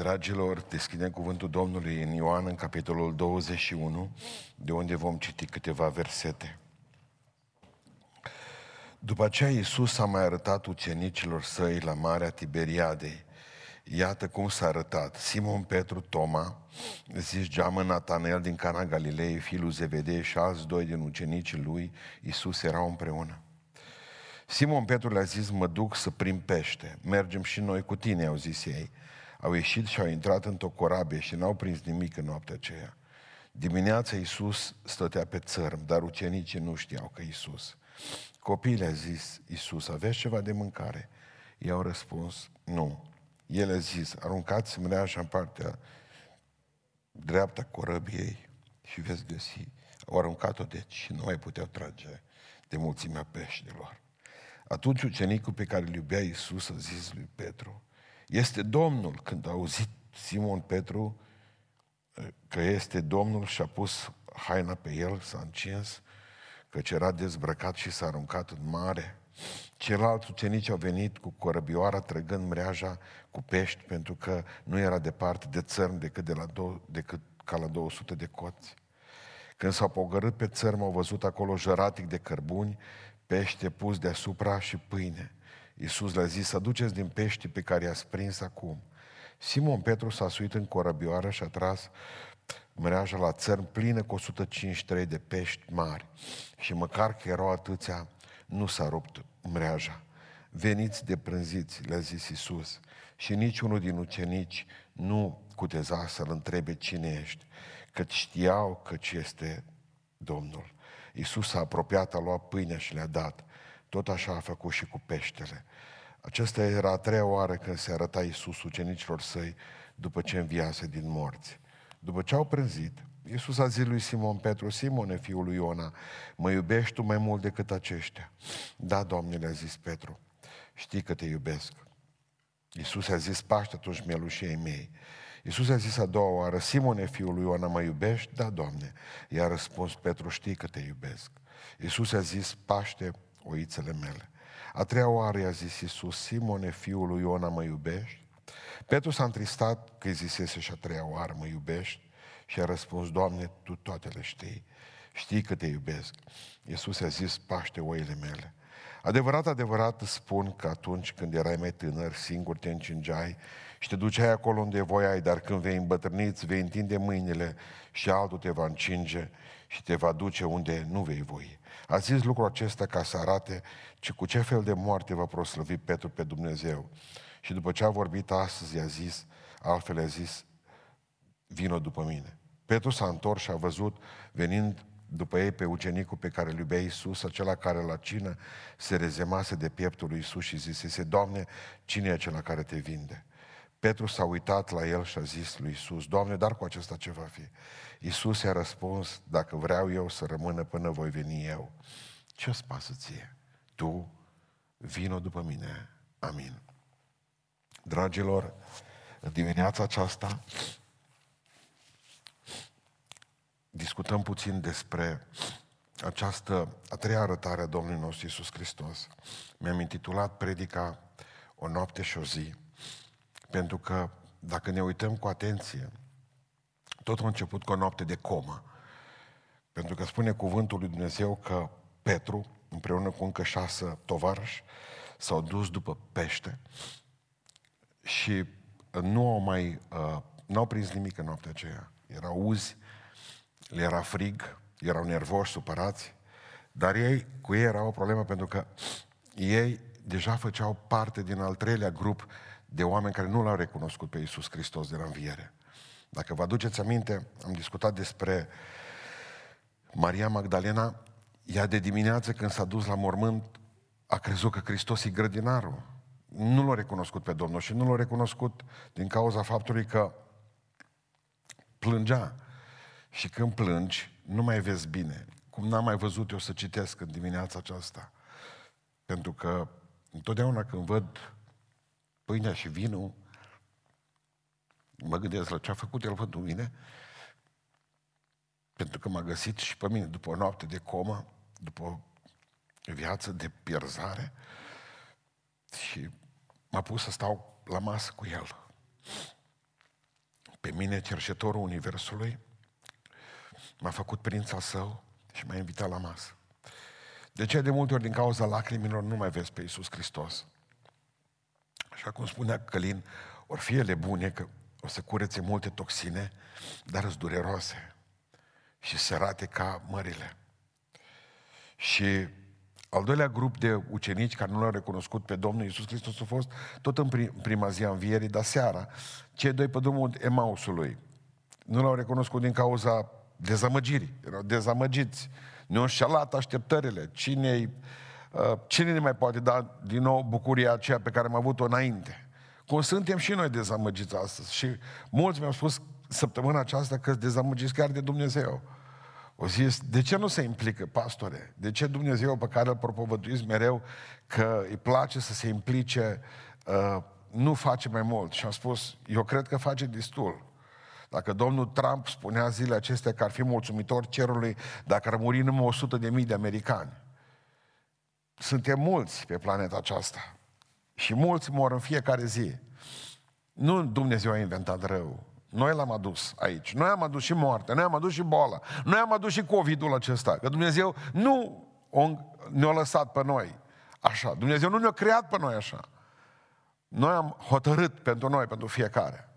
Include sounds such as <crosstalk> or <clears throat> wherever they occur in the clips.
Dragilor, deschidem cuvântul Domnului în Ioan, în capitolul 21, de unde vom citi câteva versete. După aceea Iisus a mai arătat ucenicilor săi la Marea Tiberiadei. Iată cum s-a arătat. Simon Petru, Toma, zis geamă Natanel din Cana Galilei, fiul Zevedei și alți doi din ucenicii lui, Iisus erau împreună. Simon Petru le-a zis, mă duc să prim pește. Mergem și noi cu tine, au zis ei. Au ieșit și au intrat într-o corabie și n-au prins nimic în noaptea aceea. Dimineața Iisus stătea pe țărm, dar ucenicii nu știau că Iisus. Copiii a zis Iisus, aveți ceva de mâncare? I-au răspuns, nu. El a zis, aruncați mreaja în partea dreapta corăbiei și veți găsi. Au aruncat-o deci și nu mai puteau trage de mulțimea peștilor. Atunci ucenicul pe care îl iubea Iisus a zis lui Petru, este Domnul. Când a auzit Simon Petru că este Domnul și a pus haina pe el, s-a încins, căci era dezbrăcat și s-a aruncat în mare. Ceilalți ucenici au venit cu corăbioara trăgând mreaja cu pești pentru că nu era departe de țărm decât, de la dou- decât ca la 200 de coți. Când s-au pogărât pe țărm, au văzut acolo jăratic de cărbuni, pește pus deasupra și pâine. Iisus le-a zis, aduceți din pești pe care i-ați prins acum. Simon Petru s-a suit în corăbioară și a tras mreaja la țărm plină cu 153 de pești mari. Și măcar că erau atâția, nu s-a rupt mreaja. Veniți de prânziți, le-a zis Iisus. Și niciunul din ucenici nu cuteza să-l întrebe cine ești, căci știau că ce este Domnul. Iisus s-a apropiat, a luat pâinea și le-a dat. Tot așa a făcut și cu peștele. Acesta era a treia oară când se arăta Iisus ucenicilor săi după ce înviase din morți. După ce au prânzit, Iisus a zis lui Simon Petru, Simone, fiul lui Iona, mă iubești tu mai mult decât aceștia? Da, Doamne, le-a zis Petru, știi că te iubesc. Iisus a zis, paște atunci mielușii mei. Iisus a zis a doua oară, Simone, fiul lui Iona, mă iubești? Da, Doamne. I-a răspuns Petru, știi că te iubesc. Iisus a zis, paște oițele mele. A treia oară i-a zis Iisus, Simone, fiul lui Iona, mă iubești? Petru s-a întristat că îi zisese și a treia oară, mă iubești? Și a răspuns, Doamne, Tu toate le știi. Știi că te iubesc. Iisus a zis, paște oile mele. Adevărat, adevărat spun că atunci când erai mai tânăr, singur te încingeai și te duceai acolo unde voiai, dar când vei îmbătrâni, îți vei întinde mâinile și altul te va încinge și te va duce unde nu vei voi. A zis lucrul acesta ca să arate ce cu ce fel de moarte va proslăvi Petru pe Dumnezeu. Și după ce a vorbit astăzi, i-a zis, altfel i-a zis, vino după mine. Petru s-a întors și a văzut, venind după ei pe ucenicul pe care îl iubea Iisus, acela care la cină se rezemase de pieptul lui Iisus și zisese, Doamne, cine e acela care te vinde? Petru s-a uitat la el și a zis lui Iisus, Doamne, dar cu acesta ce va fi? Iisus i-a răspuns, dacă vreau eu să rămână până voi veni eu, ce-ți pasă ție? Tu vino după mine. Amin. Dragilor, în dimineața aceasta discutăm puțin despre această a treia arătare a Domnului nostru Iisus Hristos. Mi-am intitulat predica O noapte și o zi, pentru că dacă ne uităm cu atenție, tot a început cu o noapte de comă. Pentru că spune cuvântul lui Dumnezeu că Petru, împreună cu încă șase tovarăși, s-au dus după pește și nu au mai, uh, n-au prins nimic în noaptea aceea. Erau uzi, le era frig, erau nervoși, supărați, dar ei, cu ei era o problemă pentru că ei deja făceau parte din al treilea grup de oameni care nu l-au recunoscut pe Iisus Hristos de la înviere. Dacă vă aduceți aminte, am discutat despre Maria Magdalena, ea de dimineață când s-a dus la mormânt a crezut că Hristos e grădinarul. Nu l-a recunoscut pe Domnul și nu l-a recunoscut din cauza faptului că plângea. Și când plângi, nu mai vezi bine. Cum n-am mai văzut eu să citesc în dimineața aceasta. Pentru că întotdeauna când văd pâinea și vinul, mă gândesc la ce a făcut el pentru mine, pentru că m-a găsit și pe mine după o noapte de comă, după o viață de pierzare și m-a pus să stau la masă cu el. pe mine, cercetorul Universului, m-a făcut prinț al său și m-a invitat la masă. De ce de multe ori din cauza lacrimilor nu mai vezi pe Iisus Hristos? Așa cum spunea Călin, ori fie ele bune, că o să curețe multe toxine, dar sunt dureroase și sărate ca mările. Și al doilea grup de ucenici care nu l-au recunoscut pe Domnul Iisus Hristos a fost tot în prima zi a învierii, dar seara, cei doi pe drumul Emausului nu l-au recunoscut din cauza dezamăgirii. Erau dezamăgiți. Ne-au înșelat așteptările. Cine, uh, cine ne mai poate da din nou bucuria aceea pe care am avut-o înainte? Cum suntem și noi dezamăgiți astăzi. Și mulți mi-au spus săptămâna aceasta că sunt dezamăgiți chiar de Dumnezeu. O zis, de ce nu se implică, pastore? De ce Dumnezeu pe care îl propovăduiți mereu că îi place să se implice, uh, nu face mai mult? Și am spus, eu cred că face destul. Dacă domnul Trump spunea zilele acestea că ar fi mulțumitor cerului dacă ar muri numai 100 de mii de americani. Suntem mulți pe planeta aceasta. Și mulți mor în fiecare zi. Nu Dumnezeu a inventat rău. Noi l-am adus aici. Noi am adus și moartea, noi am adus și boala, noi am adus și COVID-ul acesta. Că Dumnezeu nu ne-a lăsat pe noi așa. Dumnezeu nu ne-a creat pe noi așa. Noi am hotărât pentru noi, pentru fiecare.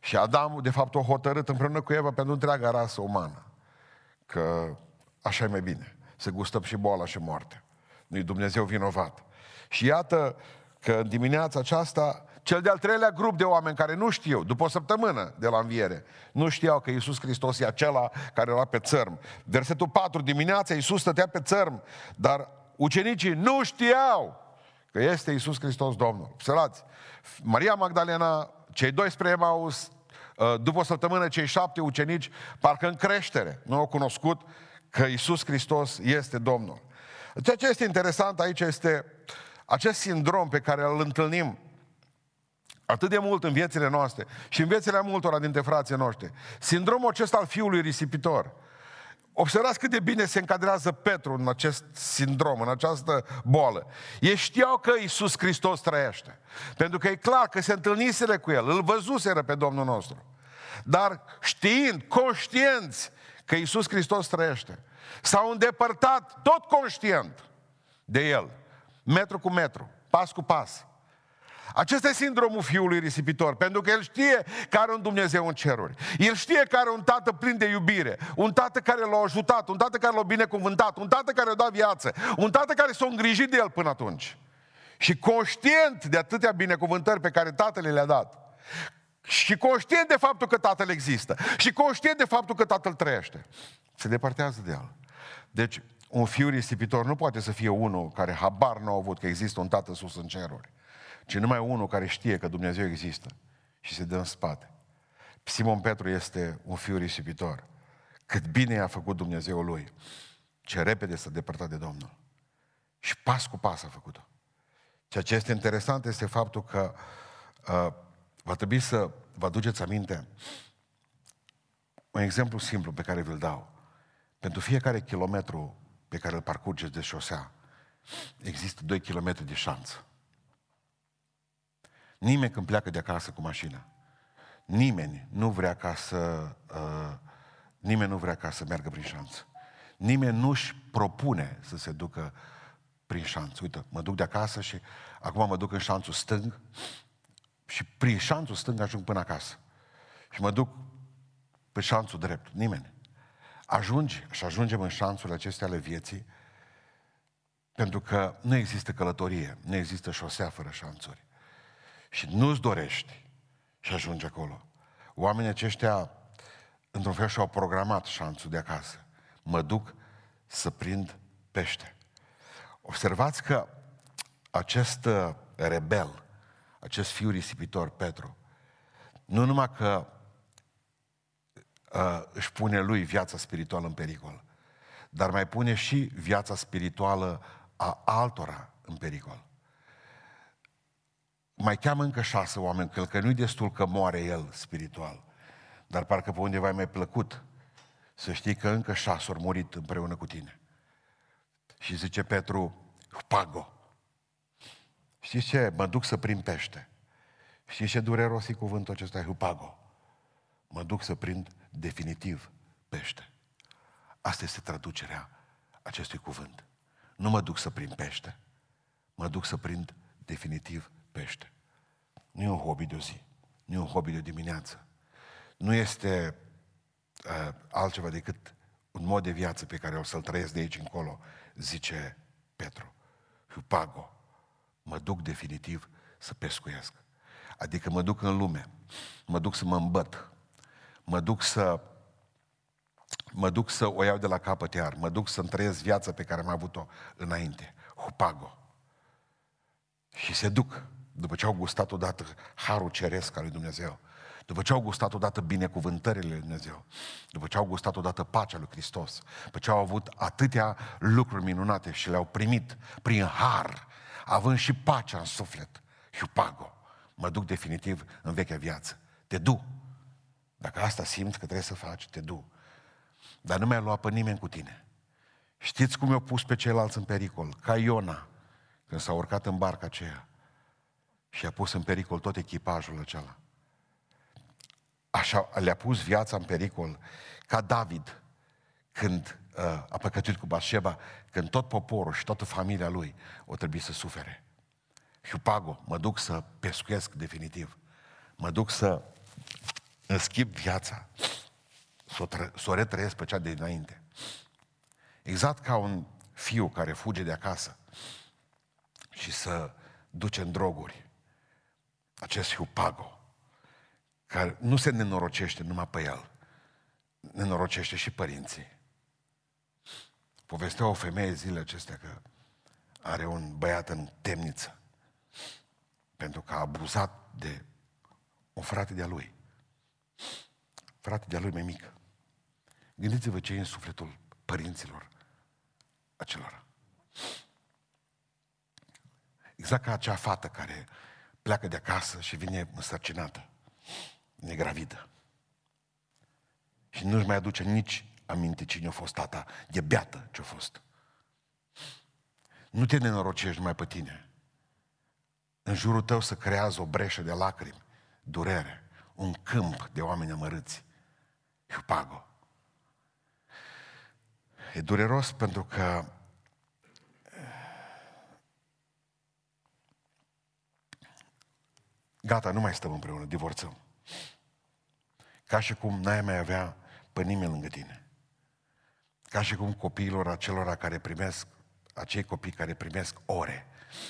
Și Adam, de fapt, a hotărât împreună cu Eva pentru întreaga rasă umană. Că așa e mai bine. Să gustăm și boala și moartea. Nu-i Dumnezeu vinovat. Și iată că în dimineața aceasta cel de-al treilea grup de oameni care nu știu, după o săptămână de la înviere, nu știau că Iisus Hristos e acela care era pe țărm. Versetul 4, dimineața Iisus stătea pe țărm, dar ucenicii nu știau că este Iisus Hristos Domnul. Observați, Maria Magdalena, cei doi spre Emaus, uh, după o săptămână, cei șapte ucenici, parcă în creștere, nu au cunoscut că Iisus Hristos este Domnul. Ceea ce este interesant aici este acest sindrom pe care îl întâlnim Atât de mult în viețile noastre și în viețile multora dintre frații noștri. Sindromul acesta al fiului risipitor. Observați cât de bine se încadrează Petru în acest sindrom, în această boală. Ei știau că Iisus Hristos trăiește. Pentru că e clar că se întâlniseră cu El, îl văzuseră pe Domnul nostru. Dar știind, conștienți că Iisus Hristos trăiește, s-au îndepărtat tot conștient de El, metru cu metru, pas cu pas. Acesta e sindromul fiului risipitor, pentru că el știe că are un Dumnezeu în ceruri. El știe că are un tată plin de iubire, un tată care l-a ajutat, un tată care l-a binecuvântat, un tată care i-a dat viață, un tată care s-a îngrijit de el până atunci. Și conștient de atâtea binecuvântări pe care tatăl le-a dat, și conștient de faptul că tatăl există, și conștient de faptul că tatăl trăiește, se depărtează de el. Deci, un fiu risipitor nu poate să fie unul care habar nu a avut că există un tată sus în ceruri ci numai unul care știe că Dumnezeu există și se dă în spate. Simon Petru este un fiu risipitor. Cât bine a făcut Dumnezeu lui. Ce repede s-a depărtat de Domnul. Și pas cu pas a făcut-o. Ceea ce este interesant este faptul că uh, va trebui să vă aduceți aminte un exemplu simplu pe care vi-l dau. Pentru fiecare kilometru pe care îl parcurgeți de șosea, există 2 km de șanță. Nimeni când pleacă de acasă cu mașina, nimeni nu vrea ca să, uh, nimeni nu vrea ca să meargă prin șanță. Nimeni nu-și propune să se ducă prin șanță. Uite, mă duc de acasă și acum mă duc în șanțul stâng și prin șanțul stâng ajung până acasă. Și mă duc pe șanțul drept. Nimeni. Ajungi și ajungem în șanțurile acestea ale vieții pentru că nu există călătorie, nu există șosea fără șanțuri și nu-ți dorești și ajungi acolo. Oamenii aceștia, într-un fel, și-au programat șanțul de acasă. Mă duc să prind pește. Observați că acest uh, rebel, acest fiu risipitor, Petru, nu numai că uh, își pune lui viața spirituală în pericol, dar mai pune și viața spirituală a altora în pericol mai cheamă încă șase oameni, că nu-i destul că moare el spiritual. Dar parcă pe undeva e mai plăcut să știi că încă șase ori murit împreună cu tine. Și zice Petru, pago. Știți ce? Mă duc să prind pește. Știți ce dureros e cuvântul acesta? Hupago. mă duc să prind definitiv pește. Asta este traducerea acestui cuvânt. Nu mă duc să prind pește, mă duc să prind definitiv pește. Nu e un hobby de o zi, nu e un hobby de o dimineață. Nu este uh, altceva decât un mod de viață pe care o să-l trăiesc de aici încolo, zice Petru. Hupago, mă duc definitiv să pescuiesc. Adică mă duc în lume, mă duc să mă îmbăt, mă duc să mă duc să o iau de la capăt iar, mă duc să-mi trăiesc viața pe care am avut-o înainte. Hupago. Și se duc, după ce au gustat odată harul ceresc al lui Dumnezeu, după ce au gustat odată binecuvântările lui Dumnezeu, după ce au gustat odată pacea lui Hristos, după ce au avut atâtea lucruri minunate și le-au primit prin har, având și pacea în suflet, Hupago, mă duc definitiv în vechea viață. Te du. Dacă asta simți că trebuie să faci, te du. Dar nu mi-a luat pe nimeni cu tine. Știți cum i-au pus pe ceilalți în pericol? Ca Iona, când s-a urcat în barca aceea și a pus în pericol tot echipajul acela. Așa le-a pus viața în pericol ca David când uh, a păcătuit cu Bașeba, când tot poporul și toată familia lui o trebuie să sufere. Hiupago, mă duc să pescuiesc definitiv. Mă duc să îmi schimb viața, să o, tră, să o retrăiesc pe cea de dinainte. Exact ca un fiu care fuge de acasă și să duce în droguri. Acest hiupago, care nu se nenorocește numai pe el, nenorocește și părinții. Povestea o femeie zilele acestea că are un băiat în temniță pentru că a abuzat de un frate de-a lui. Frate de-a lui mai mic. Gândiți-vă ce e în sufletul părinților acelora. Exact ca acea fată care pleacă de acasă și vine însărcinată, negravidă. Și nu-și mai aduce nici aminte cine a fost tata, e beată ce a fost. Nu te nenorocești numai pe tine. În jurul tău să creează o breșă de lacrimi, durere, un câmp de oameni amărâți. Hiupago. E dureros pentru că gata, nu mai stăm împreună, divorțăm. Ca și cum n-ai mai avea pe nimeni lângă tine. Ca și cum copiilor acelora care primesc, acei copii care primesc ore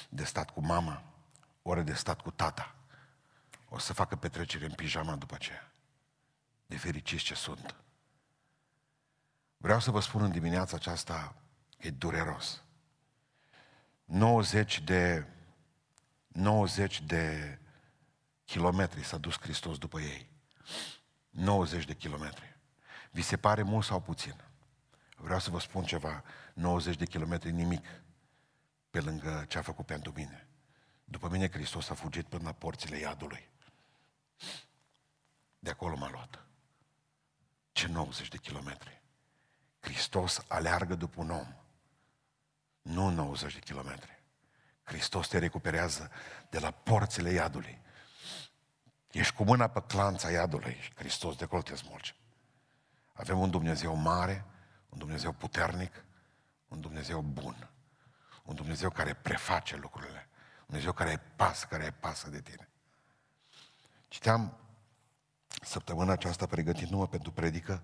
de stat cu mama, ore de stat cu tata, o să facă petrecere în pijama după aceea. De fericiți ce sunt. Vreau să vă spun în dimineața aceasta că e dureros. 90 de 90 de kilometri s-a dus Hristos după ei. 90 de kilometri. Vi se pare mult sau puțin? Vreau să vă spun ceva. 90 de kilometri nimic pe lângă ce a făcut pentru mine. După mine Hristos a fugit până la porțile iadului. De acolo m-a luat. Ce 90 de kilometri. Hristos aleargă după un om. Nu 90 de kilometri. Hristos te recuperează de la porțile iadului. Ești cu mâna pe clanța iadului și Hristos de acolo te smulge. Avem un Dumnezeu mare, un Dumnezeu puternic, un Dumnezeu bun, un Dumnezeu care preface lucrurile, un Dumnezeu care pasă, care pasă de tine. Citeam săptămâna aceasta pregătindu-mă pentru predică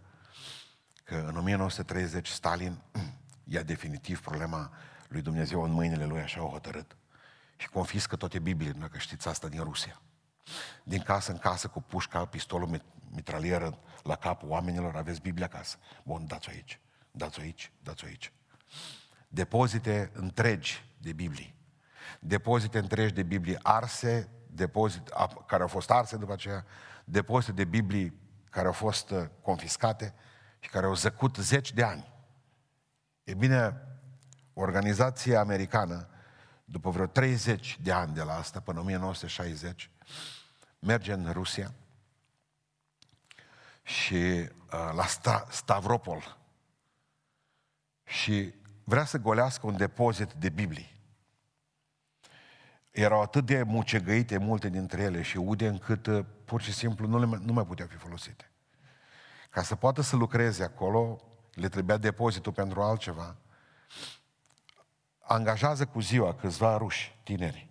că în 1930 Stalin <clears throat> ia definitiv problema lui Dumnezeu în mâinile lui, așa o hotărât. Și confiscă toate Bibliile, dacă știți asta, din Rusia. Din casă în casă, cu pușca, pistolul, mitralieră la capul oamenilor, aveți Biblia acasă. Bun, dați-o aici, dați-o aici, dați-o aici. Depozite întregi de Biblii. Depozite întregi de Biblii arse, depozite, care au fost arse după aceea, depozite de Biblii care au fost uh, confiscate și care au zăcut zeci de ani. E bine, organizația americană, după vreo 30 de ani de la asta, până 1960, merge în Rusia și uh, la Sta- Stavropol și vrea să golească un depozit de Biblii. Erau atât de mucegăite multe dintre ele și ude încât uh, pur și simplu nu, le, nu mai puteau fi folosite. ca să poată să lucreze acolo, le trebuia depozitul pentru altceva, angajează cu ziua câțiva ruși tineri.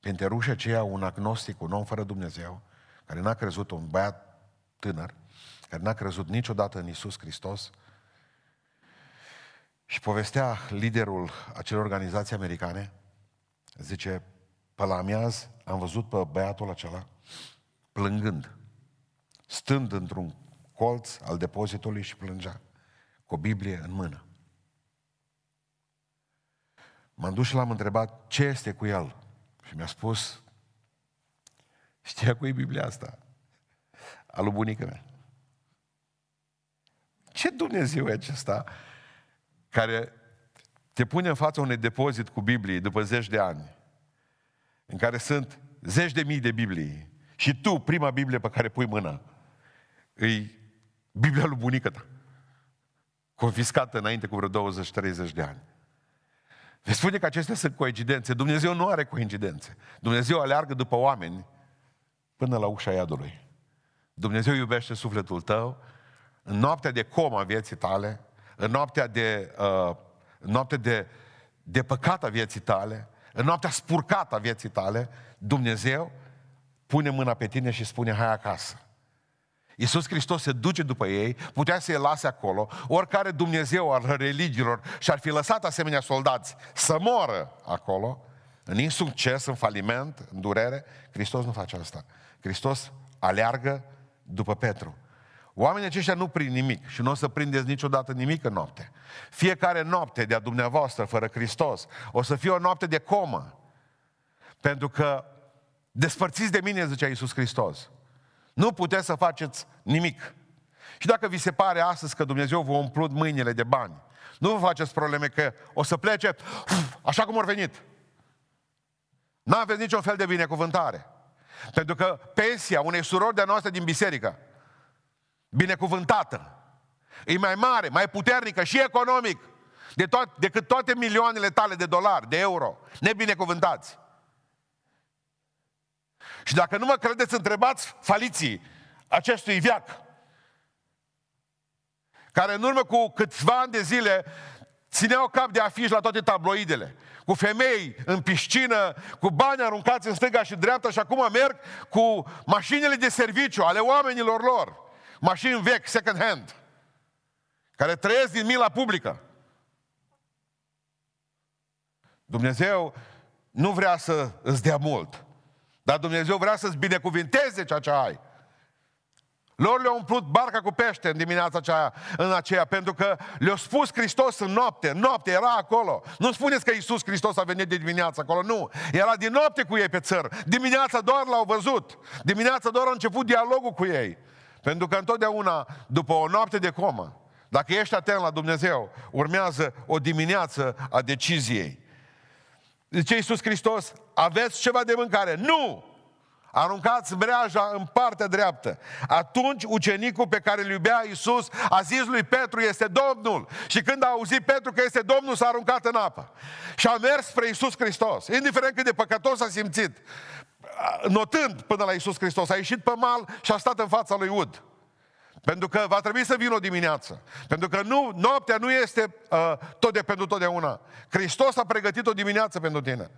Printre ruși aceia un agnostic, un om fără Dumnezeu, care n-a crezut, un băiat tânăr, care n-a crezut niciodată în Isus Hristos, și povestea liderul acelei organizații americane, zice, pe la amiaz am văzut pe băiatul acela plângând, stând într-un colț al depozitului și plângea, cu o Biblie în mână. M-am dus și l-am întrebat ce este cu el. Și mi-a spus, știa cu e Biblia asta? A lui bunica mea. Ce Dumnezeu e acesta care te pune în fața unui depozit cu Biblie după zeci de ani, în care sunt zeci de mii de Biblii, și tu, prima Biblie pe care pui mâna, îi Biblia lui bunică ta, confiscată înainte cu vreo 20-30 de ani. Veți spune că acestea sunt coincidențe. Dumnezeu nu are coincidențe. Dumnezeu aleargă după oameni până la ușa iadului. Dumnezeu iubește sufletul tău în noaptea de coma vieții tale, în noaptea de, uh, în noaptea de, de păcat a vieții tale, în noaptea spurcată a vieții tale, Dumnezeu pune mâna pe tine și spune, hai acasă. Iisus Hristos se duce după ei, putea să-i lase acolo, oricare Dumnezeu al religiilor și-ar fi lăsat asemenea soldați să moră acolo, în insucces, în faliment, în durere, Hristos nu face asta. Hristos aleargă după Petru. Oamenii aceștia nu prind nimic și nu o să prindeți niciodată nimic în noapte. Fiecare noapte de-a dumneavoastră fără Hristos o să fie o noapte de comă. Pentru că despărțiți de mine, zicea Iisus Hristos. Nu puteți să faceți nimic. Și dacă vi se pare astăzi că Dumnezeu vă umplut mâinile de bani, nu vă faceți probleme că o să plece așa cum au venit. Nu aveți niciun fel de binecuvântare. Pentru că pensia unei surori de noastre din biserică, binecuvântată, e mai mare, mai puternică și economic de to- decât toate milioanele tale de dolari, de euro, nebinecuvântați. Și dacă nu mă credeți, întrebați faliții acestui viac, care în urmă cu câțiva ani de zile țineau cap de afiș la toate tabloidele, cu femei în piscină, cu bani aruncați în stânga și dreapta și acum merg cu mașinile de serviciu ale oamenilor lor, mașini vechi, second hand, care trăiesc din mila publică. Dumnezeu nu vrea să îți dea mult, dar Dumnezeu vrea să-ți binecuvinteze ceea ce ai. Lor le-au umplut barca cu pește în dimineața aceea, în aceea, pentru că le-a spus Hristos în noapte, în noapte era acolo. Nu spuneți că Iisus Hristos a venit de dimineață acolo, nu. Era din noapte cu ei pe țăr. Dimineața doar l-au văzut. Dimineața doar a început dialogul cu ei. Pentru că întotdeauna, după o noapte de comă, dacă ești atent la Dumnezeu, urmează o dimineață a deciziei. Zice Iisus Hristos, aveți ceva de mâncare? Nu! Aruncați breaja în partea dreaptă. Atunci ucenicul pe care îl iubea Iisus a zis lui Petru, este Domnul. Și când a auzit Petru că este Domnul, s-a aruncat în apă. Și a mers spre Iisus Hristos. Indiferent cât de păcătos a simțit, notând până la Iisus Hristos, a ieșit pe mal și a stat în fața lui Ud. Pentru că va trebui să vină o dimineață. Pentru că nu, noaptea nu este uh, tot de pentru totdeauna. Hristos a pregătit o dimineață pentru tine.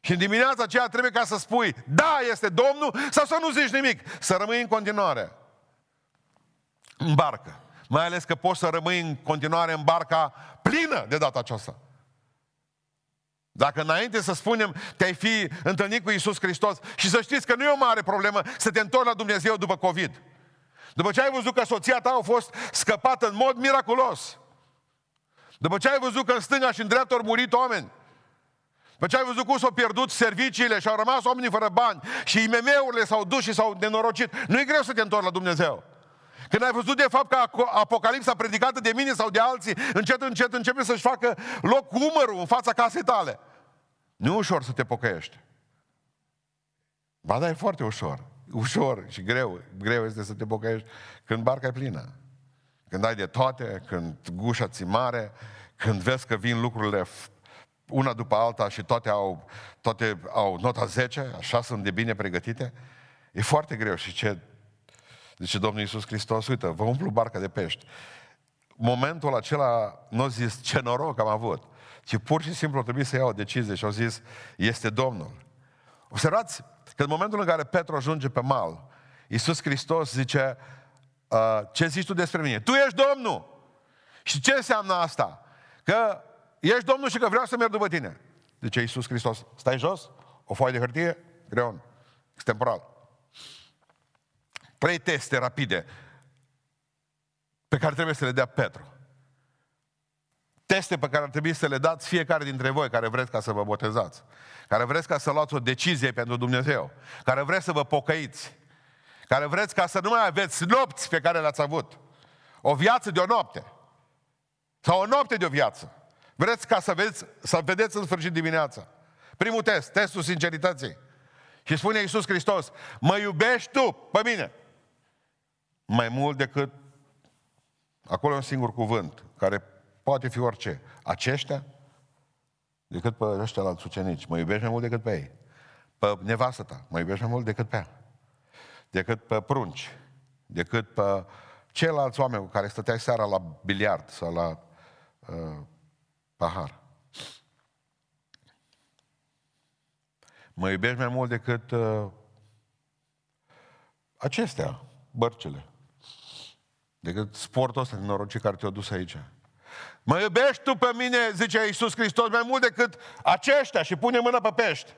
Și în dimineața aceea trebuie ca să spui, da, este Domnul, sau să nu zici nimic. Să rămâi în continuare în barcă. Mai ales că poți să rămâi în continuare în barca plină de data aceasta. Dacă înainte să spunem, te-ai fi întâlnit cu Isus Hristos și să știți că nu e o mare problemă să te întorci la Dumnezeu după COVID. După ce ai văzut că soția ta a fost scăpată în mod miraculos. După ce ai văzut că în stânga și în dreapta au murit oameni. După ce ai văzut cum s-au pierdut serviciile și au rămas oamenii fără bani și IMM-urile s-au dus și s-au nenorocit, nu e greu să te întorci la Dumnezeu. Când ai văzut de fapt că Apocalipsa predicată de mine sau de alții, încet, încet începe să-și facă loc cu umărul în fața casei tale. Nu e ușor să te pocăiești. Ba da, e foarte ușor. Ușor și greu. Greu este să te pocăiești când barca e plină. Când ai de toate, când gușa ți mare, când vezi că vin lucrurile una după alta și toate au, toate au nota 10, așa sunt de bine pregătite, e foarte greu. Și ce, Zice Domnul Iisus Hristos, uite, vă umplu barca de pești. Momentul acela nu a zis ce noroc am avut, ci pur și simplu trebuie să iau o decizie și au zis, este Domnul. Observați că în momentul în care Petru ajunge pe mal, Iisus Hristos zice, uh, ce zici tu despre mine? Tu ești Domnul! Și ce înseamnă asta? Că ești Domnul și că vreau să merg după tine. Zice Iisus Hristos, stai jos, o foaie de hârtie, greon, extemporal. Trei teste rapide pe care trebuie să le dea Petru. Teste pe care ar trebui să le dați fiecare dintre voi care vreți ca să vă botezați, care vreți ca să luați o decizie pentru Dumnezeu, care vreți să vă pocăiți, care vreți ca să nu mai aveți nopți pe care le-ați avut. O viață de o noapte. Sau o noapte de o viață. Vreți ca să, vedeți, să vedeți în sfârșit dimineața. Primul test, testul sincerității. Și spune Iisus Hristos, mă iubești tu pe mine. Mai mult decât, acolo e un singur cuvânt, care poate fi orice. Aceștia, decât pe ăștia la țucenici. Mă iubești mai mult decât pe ei. Pe nevastă ta, mă iubești mai mult decât pe ea. Decât pe prunci. Decât pe ceilalți oameni cu care stăteai seara la biliard sau la uh, pahar. Mă iubești mai mult decât uh, acestea, bărcele. Decât sportul ăsta din norocii care te-au dus aici. Mă iubești tu pe mine, zice Iisus Hristos, mai mult decât aceștia și pune mâna pe pești.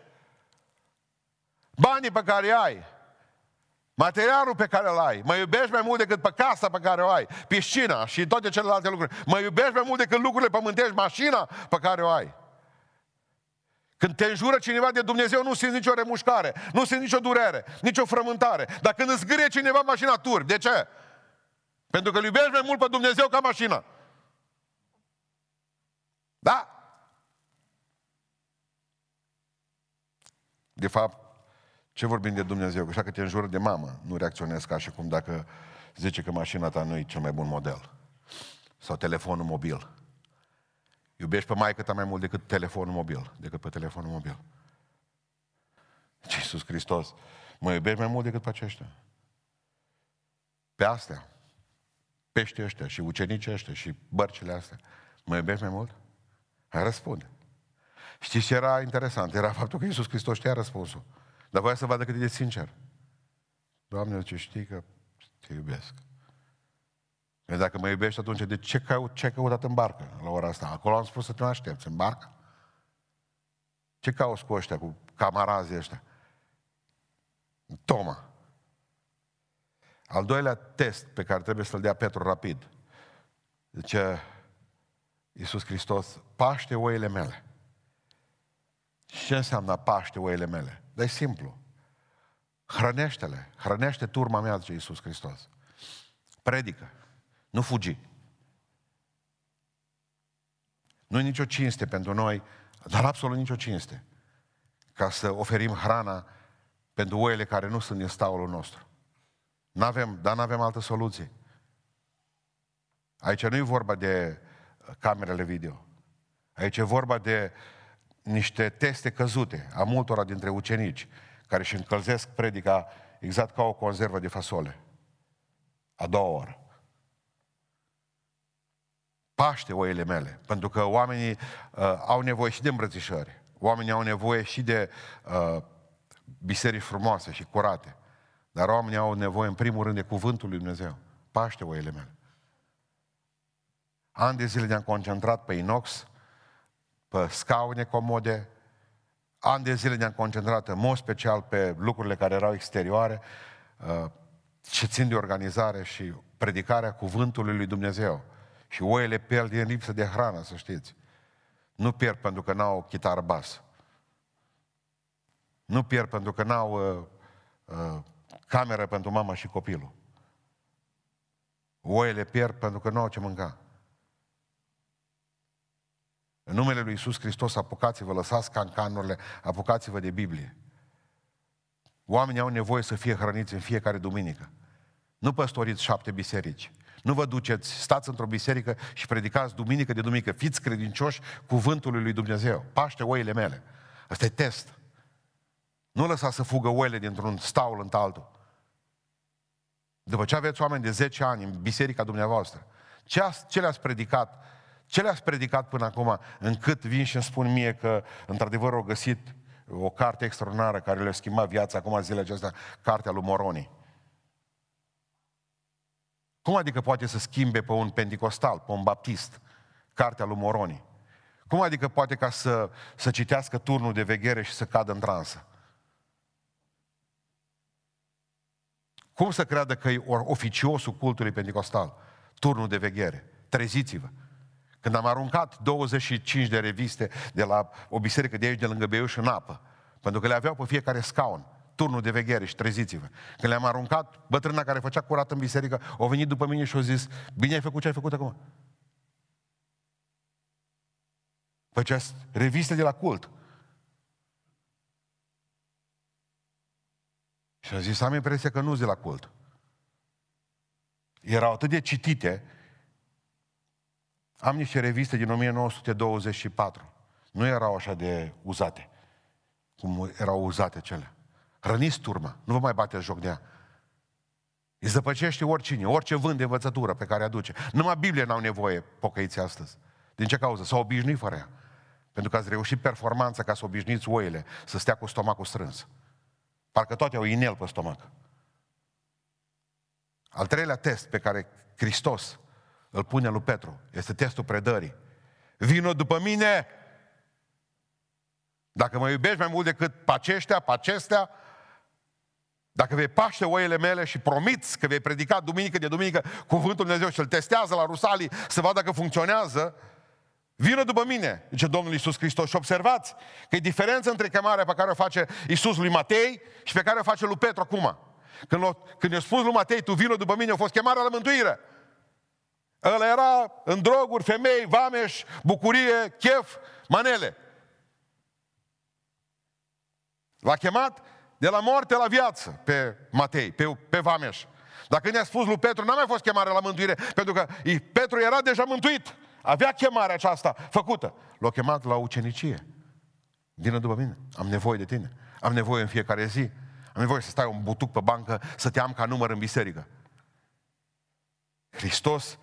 Banii pe care ai, materialul pe care îl ai, mă iubești mai mult decât pe casa pe care o ai, piscina și toate celelalte lucruri. Mă iubești mai mult decât lucrurile pământești, mașina pe care o ai. Când te înjură cineva de Dumnezeu, nu simți nicio remușcare, nu simți nicio durere, nicio frământare. Dar când îți zgârie cineva mașina tur, de ce? Pentru că îl iubești mai mult pe Dumnezeu ca mașina. Da? De fapt, ce vorbim de Dumnezeu? Că așa că te înjură de mamă, nu reacționezi ca și cum dacă zice că mașina ta nu e cel mai bun model. Sau telefonul mobil. Iubești pe maică ta mai mult decât telefonul mobil, decât pe telefonul mobil. Iisus Hristos, mă iubești mai mult decât pe aceștia. Pe astea, peștii ăștia și ucenicii ăștia și bărcile astea, mă iubești mai mult? Hai răspunde. Știți ce era interesant? Era faptul că Iisus Hristos știa răspunsul. Dar voia să vadă cât e de sincer. Doamne, ce știi că te iubesc. Păi dacă mă iubești, atunci de ce, caut, ce ai căutat în barcă la ora asta? Acolo am spus să te aștepți, în barcă. Ce cauți cu ăștia, cu camarazii ăștia? Toma. Al doilea test pe care trebuie să-l dea Petru rapid. Zice Iisus Hristos, paște oile mele. Și ce înseamnă paște oile mele? Dar e simplu. Hrănește-le. Hrănește turma mea, zice Iisus Hristos. Predică. Nu fugi. Nu e nicio cinste pentru noi, dar absolut nicio cinste, ca să oferim hrana pentru oile care nu sunt din staulul nostru. N-avem, dar nu avem altă soluție. Aici nu e vorba de camerele video. Aici e vorba de niște teste căzute a multora dintre ucenici care își încălzesc predica exact ca o conservă de fasole. A doua oră paște oile mele, pentru că oamenii uh, au nevoie și de îmbrățișări, oamenii au nevoie și de uh, biserici frumoase și curate, dar oamenii au nevoie în primul rând de cuvântul lui Dumnezeu. Paște oile mele. Ani de zile ne-am concentrat pe inox, pe scaune comode, ani de zile ne-am concentrat în mod special pe lucrurile care erau exterioare, uh, ce țin de organizare și predicarea cuvântului lui Dumnezeu. Și oile pierd din lipsă de hrană, să știți. Nu pierd pentru că n-au chitară bas. Nu pierd pentru că n-au uh, uh, cameră pentru mama și copilul. Oile pierd pentru că nu au ce mânca. În numele Lui Iisus Hristos, apucați-vă, lăsați cancanurile, apucați-vă de Biblie. Oamenii au nevoie să fie hrăniți în fiecare duminică. Nu păstoriți șapte biserici. Nu vă duceți, stați într-o biserică și predicați duminică de duminică. Fiți credincioși cuvântului lui Dumnezeu. Paște oile mele. Asta e test. Nu lăsa să fugă oile dintr-un staul în altul. După ce aveți oameni de 10 ani în biserica dumneavoastră, ce, ați, ce le-ați predicat? Ce le-ați predicat până acum încât vin și îmi spun mie că într-adevăr au găsit o carte extraordinară care le-a schimbat viața acum zilele acestea, cartea lui Moroni. Cum adică poate să schimbe pe un pentecostal, pe un baptist, cartea lui Moroni? Cum adică poate ca să, să citească turnul de veghere și să cadă în transă? Cum să creadă că e oficiosul cultului pentecostal? Turnul de veghere. Treziți-vă. Când am aruncat 25 de reviste de la o biserică de aici, de lângă Beiuș, în apă, pentru că le aveau pe fiecare scaun, turnul de veghere și treziți-vă. Când le-am aruncat, bătrâna care făcea curat în biserică, a venit după mine și a zis, bine ai făcut ce ai făcut acum? Făcea reviste de la cult. Și a zis, am impresia că nu de la cult. Erau atât de citite. Am niște reviste din 1924. Nu erau așa de uzate, cum erau uzate cele. Răniți turma, nu vă mai bate joc de ea. Îi zăpăcește oricine, orice vânt de învățătură pe care aduce. Numai Biblie n-au nevoie pocăiți astăzi. Din ce cauză? S-au obișnuit fără ea. Pentru că ați reușit performanța ca să obișnuiți oile să stea cu stomacul strâns. Parcă toate au inel pe stomac. Al treilea test pe care Hristos îl pune lui Petru este testul predării. Vino după mine! Dacă mă iubești mai mult decât paceștea, pacestea, dacă vei paște oile mele și promiți că vei predica duminică de duminică cuvântul Dumnezeu și îl testează la Rusalii să vadă dacă funcționează, Vină după mine, zice Domnul Iisus Hristos. Și observați că e diferența între chemarea pe care o face Iisus lui Matei și pe care o face lui Petru acum. Când, o, când i-a spus lui Matei, tu vină după mine, a fost chemarea la mântuire. Ăla era în droguri, femei, vameș, bucurie, chef, manele. L-a chemat de la moarte la viață pe Matei, pe, pe vameș. Dacă ne-a spus lui Petru, n-a mai fost chemare la mântuire, pentru că Petru era deja mântuit. Avea chemarea aceasta făcută. L-a chemat la ucenicie. Vină după mine. Am nevoie de tine. Am nevoie în fiecare zi. Am nevoie să stai un butuc pe bancă, să te am ca număr în biserică. Hristos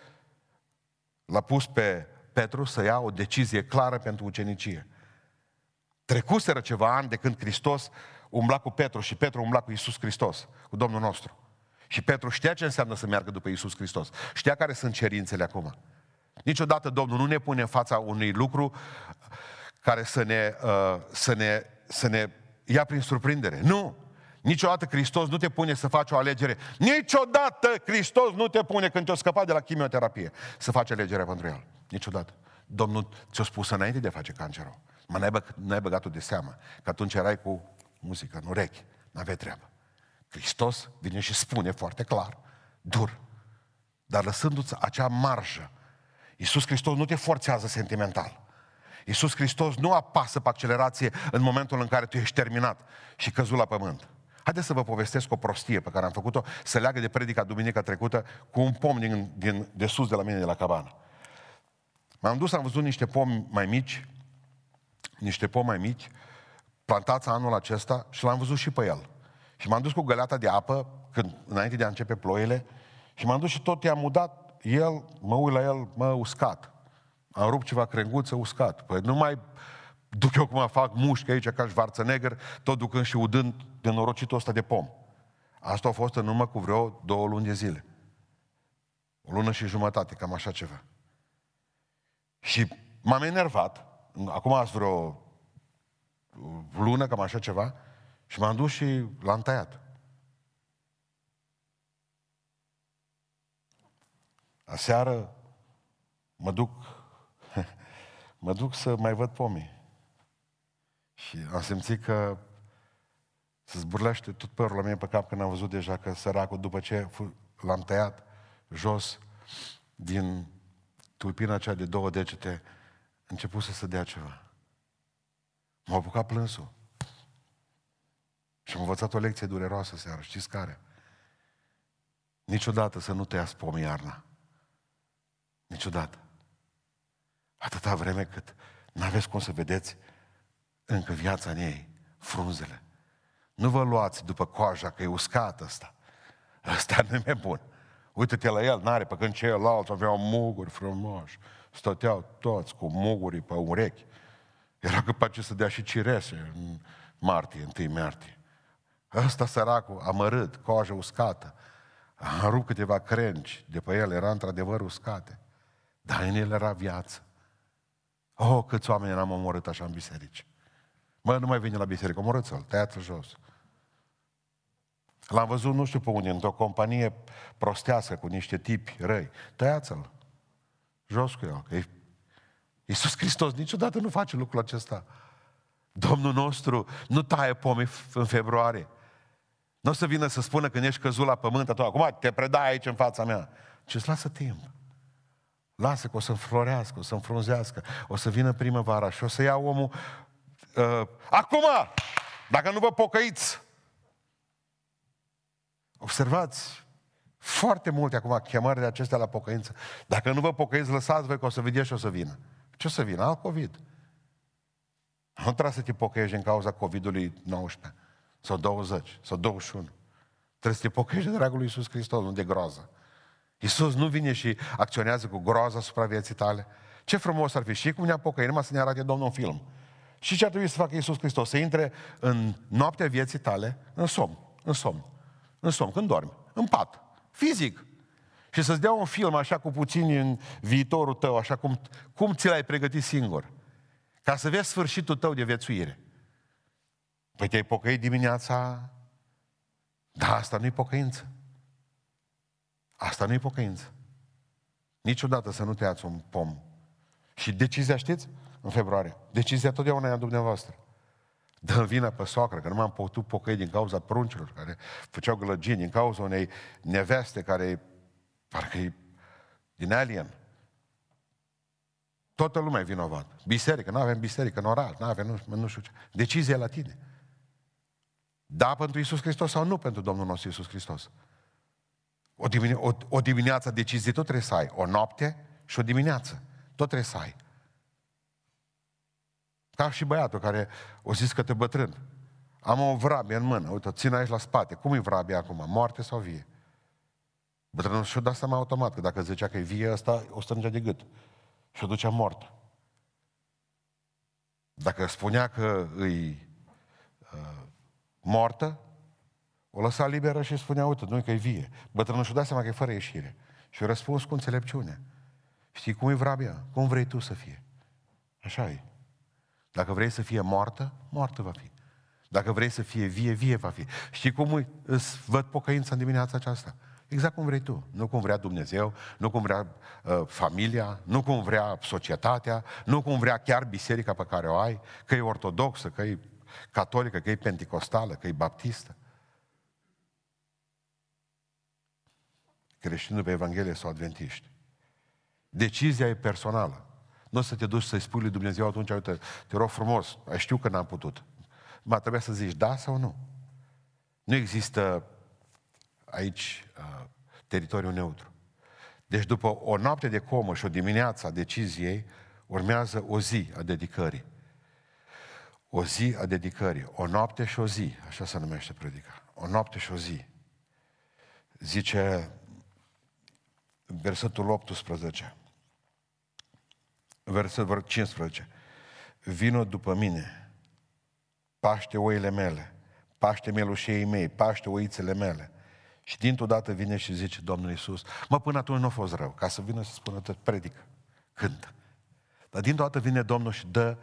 l-a pus pe Petru să ia o decizie clară pentru ucenicie. Trecuseră ceva ani de când Hristos umbla cu Petru și Petru umbla cu Isus Hristos, cu Domnul nostru. Și Petru știa ce înseamnă să meargă după Isus Hristos. Știa care sunt cerințele acum. Niciodată Domnul nu ne pune în fața unui lucru care să ne, uh, să ne, să ne ia prin surprindere. Nu! Niciodată Hristos nu te pune să faci o alegere. Niciodată Hristos nu te pune când te-o scăpat de la chimioterapie să faci alegerea pentru el. Niciodată. Domnul ți-a spus înainte de a face cancerul. Mă n-ai, bă, n-ai băgat-o de seamă. Că atunci erai cu muzică în urechi. N-aveai treabă. Hristos vine și spune foarte clar, dur, dar lăsându-ți acea marjă Iisus Hristos nu te forțează sentimental. Iisus Hristos nu apasă pe accelerație în momentul în care tu ești terminat și căzut la pământ. Haideți să vă povestesc o prostie pe care am făcut-o, să leagă de predica duminica trecută cu un pom din, din, de sus de la mine, de la cabană. M-am dus, am văzut niște pomi mai mici, niște pomi mai mici, plantați anul acesta și l-am văzut și pe el. Și m-am dus cu găleata de apă, când, înainte de a începe ploile, și m-am dus și tot i-am mudat el, mă uit la el, mă, uscat. Am rupt ceva crenguță, uscat. Păi nu mai duc eu cum fac mușchi aici ca varță negăr, tot ducând și udând de norocitul ăsta de pom. Asta a fost în urmă cu vreo două luni de zile. O lună și jumătate, cam așa ceva. Și m-am enervat, acum ați vreo lună, cam așa ceva, și m-am dus și l-am tăiat. Aseară mă duc, <laughs> mă duc să mai văd pomii. Și am simțit că se zburlește tot părul la mine pe cap când am văzut deja că săracul, după ce l-am tăiat jos din tulpina aceea de două degete, a început să se dea ceva. M-a apucat plânsul. Și am învățat o lecție dureroasă seară. Știți care? Niciodată să nu tăiați pomii iarna. Niciodată. Atâta vreme cât nu aveți cum să vedeți încă viața în ei, frunzele. Nu vă luați după coaja că e uscat ăsta. Ăsta nu e bun. Uite-te la el, n-are, pe când ceilalți aveau muguri frumoși. Stăteau toți cu muguri pe urechi. Era capace să dea și cirese în martie, întâi martie. Ăsta săracul, amărât, coajă uscată. A rupt câteva crengi de pe el, era într-adevăr uscate. Dar în el era viață. Oh, câți oameni eram omorât așa în biserici. Mă, nu mai vine la biserică, omorâți-l, tăiați-l jos. L-am văzut nu știu pe unde, într-o companie prostească cu niște tipi răi. Tăiați-l. Jos cu el. Că Iisus Hristos niciodată nu face lucrul acesta. Domnul nostru nu taie pomi în februarie. Nu o să vină să spună când ești căzut la pământ, atunci, acum te predai aici în fața mea. Ce îți lasă timp. Lasă că o să înflorească, o să înfrunzească, o să vină primăvara și o să ia omul uh, acum, dacă nu vă pocăiți. Observați, foarte multe acum chemările acestea la pocăință. Dacă nu vă pocăiți, lăsați voi că o să vedeți și o să vină. Ce o să vină? Alt COVID. Nu trebuie să te pocăiești din cauza COVID-ului 19 sau 20 sau 21. Trebuie să te pocăiești de dragul lui Iisus Hristos, nu de groază. Iisus nu vine și acționează cu groază asupra vieții tale. Ce frumos ar fi și cum ne-am pocăit, numai să ne arate Domnul un film. Și ce ar trebui să facă Iisus Hristos? Să intre în noaptea vieții tale, în somn, în somn, în somn, când dormi, în pat, fizic. Și să-ți dea un film așa cu puțin în viitorul tău, așa cum, cum ți l-ai pregătit singur. Ca să vezi sfârșitul tău de viețuire. Păi te-ai pocăit dimineața? Da, asta nu-i pocăință. Asta nu-i pocăință. Niciodată să nu te iați un pom. Și decizia, știți? În februarie. Decizia totdeauna e a dumneavoastră. Dă vina pe soacră, că nu m-am putut pocăi din cauza pruncilor care făceau gălăgini, din cauza unei neveste care parcă e din alien. Toată lumea e vinovat. Biserică, nu avem biserică în oral, nu avem nu, nu știu ce. Decizia la tine. Da pentru Isus Hristos sau nu pentru Domnul nostru Isus Hristos? O, dimine- o, o dimineață decizie tot trebuie să ai. O noapte și o dimineață. Tot trebuie să ai. Ca și băiatul care o zis că te bătrân. Am o vrabie în mână, uite, o țin aici la spate. Cum e vrabia acum? Moarte sau vie? Bătrânul și-o dat seama automat, că dacă zicea că e vie, ăsta o strângea de gât. Și o ducea mort. Dacă spunea că îi uh, moartă, o lăsa liberă și spunea, uite, nu că e vie. Bătrânul și-o dat seama că e fără ieșire. Și o răspuns cu înțelepciune. Știi cum e vrabia? Cum vrei tu să fie? Așa e. Dacă vrei să fie moartă, moartă va fi. Dacă vrei să fie vie, vie va fi. Știi cum îți văd pocăința în dimineața aceasta? Exact cum vrei tu. Nu cum vrea Dumnezeu, nu cum vrea uh, familia, nu cum vrea societatea, nu cum vrea chiar biserica pe care o ai, că e ortodoxă, că e catolică, că e penticostală, că e baptistă. Creștinul pe Evanghelie sau adventiști. Decizia e personală. Nu o să te duci să-i spui lui Dumnezeu atunci, uite, te rog frumos, știu că n-am putut. Mă trebuia să zici da sau nu. Nu există aici uh, teritoriul neutru. Deci după o noapte de comă și o dimineață a deciziei, urmează o zi a dedicării. O zi a dedicării. O noapte și o zi. Așa se numește predica. O noapte și o zi. Zice versetul 18. Versetul 15. Vino după mine. Paște oile mele. Paște melușei mei. Paște oițele mele. Și dintr-o dată vine și zice Domnul Iisus, mă, până atunci nu a fost rău, ca să vină să spună tot, predică, cântă. Dar dintr-o dată vine Domnul și dă,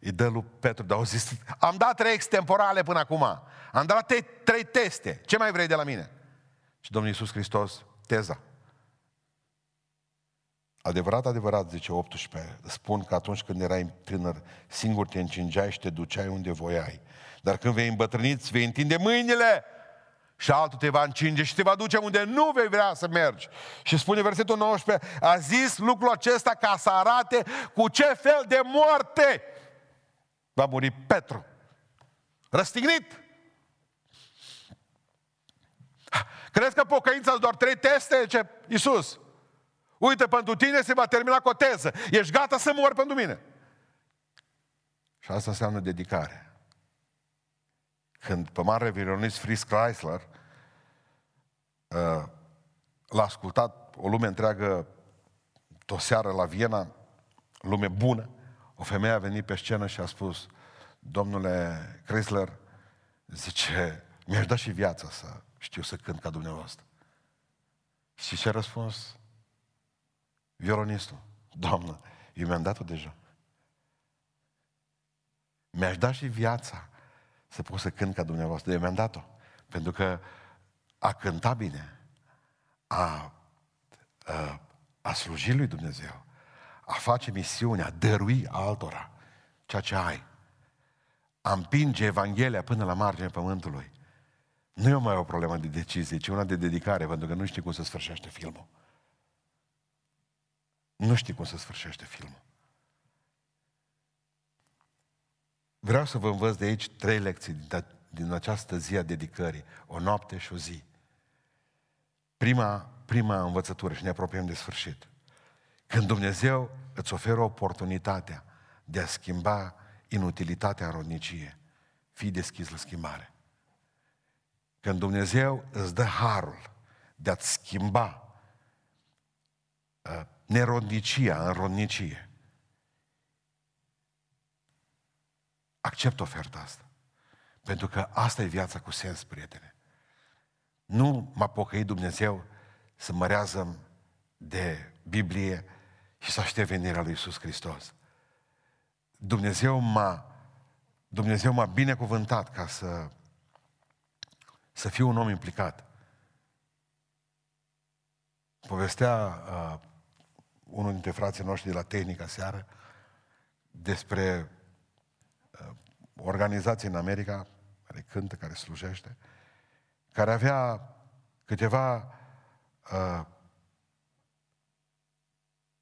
îi dă lui Petru, dar au zis, am dat trei extemporale până acum, am dat trei, trei teste, ce mai vrei de la mine? Și Domnul Iisus Hristos, teza. Adevărat, adevărat, zice 18, spun că atunci când erai tânăr, singur te încingeai și te duceai unde voiai. Dar când vei îmbătrâni, îți vei întinde mâinile și altul te va încinge și te va duce unde nu vei vrea să mergi. Și spune versetul 19, a zis lucrul acesta ca să arate cu ce fel de moarte va muri Petru. Răstignit. Crezi că pocăința doar trei teste? Ce Iisus. Uite, pentru tine se va termina cu o teză. Ești gata să mori pentru mine. Și asta înseamnă dedicare când, pe mare violonist Fritz Chrysler, uh, l-a ascultat o lume întreagă o seară la Viena, lume bună. O femeie a venit pe scenă și a spus, domnule Chrysler, zice, mi-aș da și viața să știu să cânt ca dumneavoastră. Și ce a răspuns? Violonistul. Doamnă, eu mi-am dat-o deja. Mi-aș da și viața să pot să cânt ca dumneavoastră. Eu mi-am dat-o. Pentru că a cânta bine, a, a, a sluji lui Dumnezeu, a face misiunea, a dărui altora ceea ce ai, a împinge Evanghelia până la marginea pământului, nu e mai o problemă de decizie, ci una de dedicare, pentru că nu știi cum să sfârșește filmul. Nu știi cum să sfârșește filmul. Vreau să vă învăț de aici trei lecții din, din această zi a dedicării, o noapte și o zi. Prima, prima învățătură și ne apropiem de sfârșit. Când Dumnezeu îți oferă oportunitatea de a schimba inutilitatea în rodnicie, fii deschis la schimbare. Când Dumnezeu îți dă harul de a-ți schimba uh, nerodnicia în rodnicie, accept oferta asta. Pentru că asta e viața cu sens, prietene. Nu m-a pocăit Dumnezeu să mărează de Biblie și să aștept venirea lui Iisus Hristos. Dumnezeu m-a, Dumnezeu m-a binecuvântat ca să, să fiu un om implicat. Povestea uh, unul dintre frații noștri de la tehnica seară despre uh, organizație în America care cântă, care slujește, care avea câteva uh,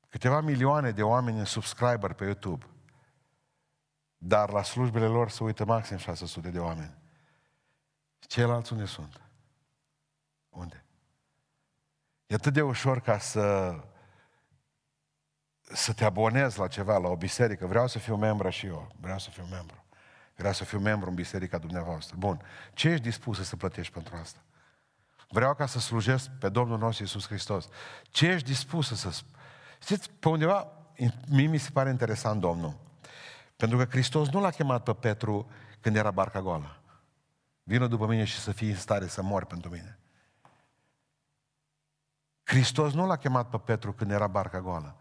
câteva milioane de oameni în subscriber pe YouTube. Dar la slujbele lor se uită maxim 600 de oameni. Ceilalți unde sunt? Unde? E atât de ușor ca să să te abonezi la ceva, la o biserică. Vreau să fiu membru și eu. Vreau să fiu membru. Vreau să fiu membru în biserica dumneavoastră. Bun. Ce ești dispus să plătești pentru asta? Vreau ca să slujesc pe Domnul nostru Iisus Hristos. Ce ești dispus să... Știți, pe undeva, mie mi se pare interesant Domnul. Pentru că Hristos nu l-a chemat pe Petru când era barca goală. Vină după mine și să fii în stare să mori pentru mine. Hristos nu l-a chemat pe Petru când era barca goală.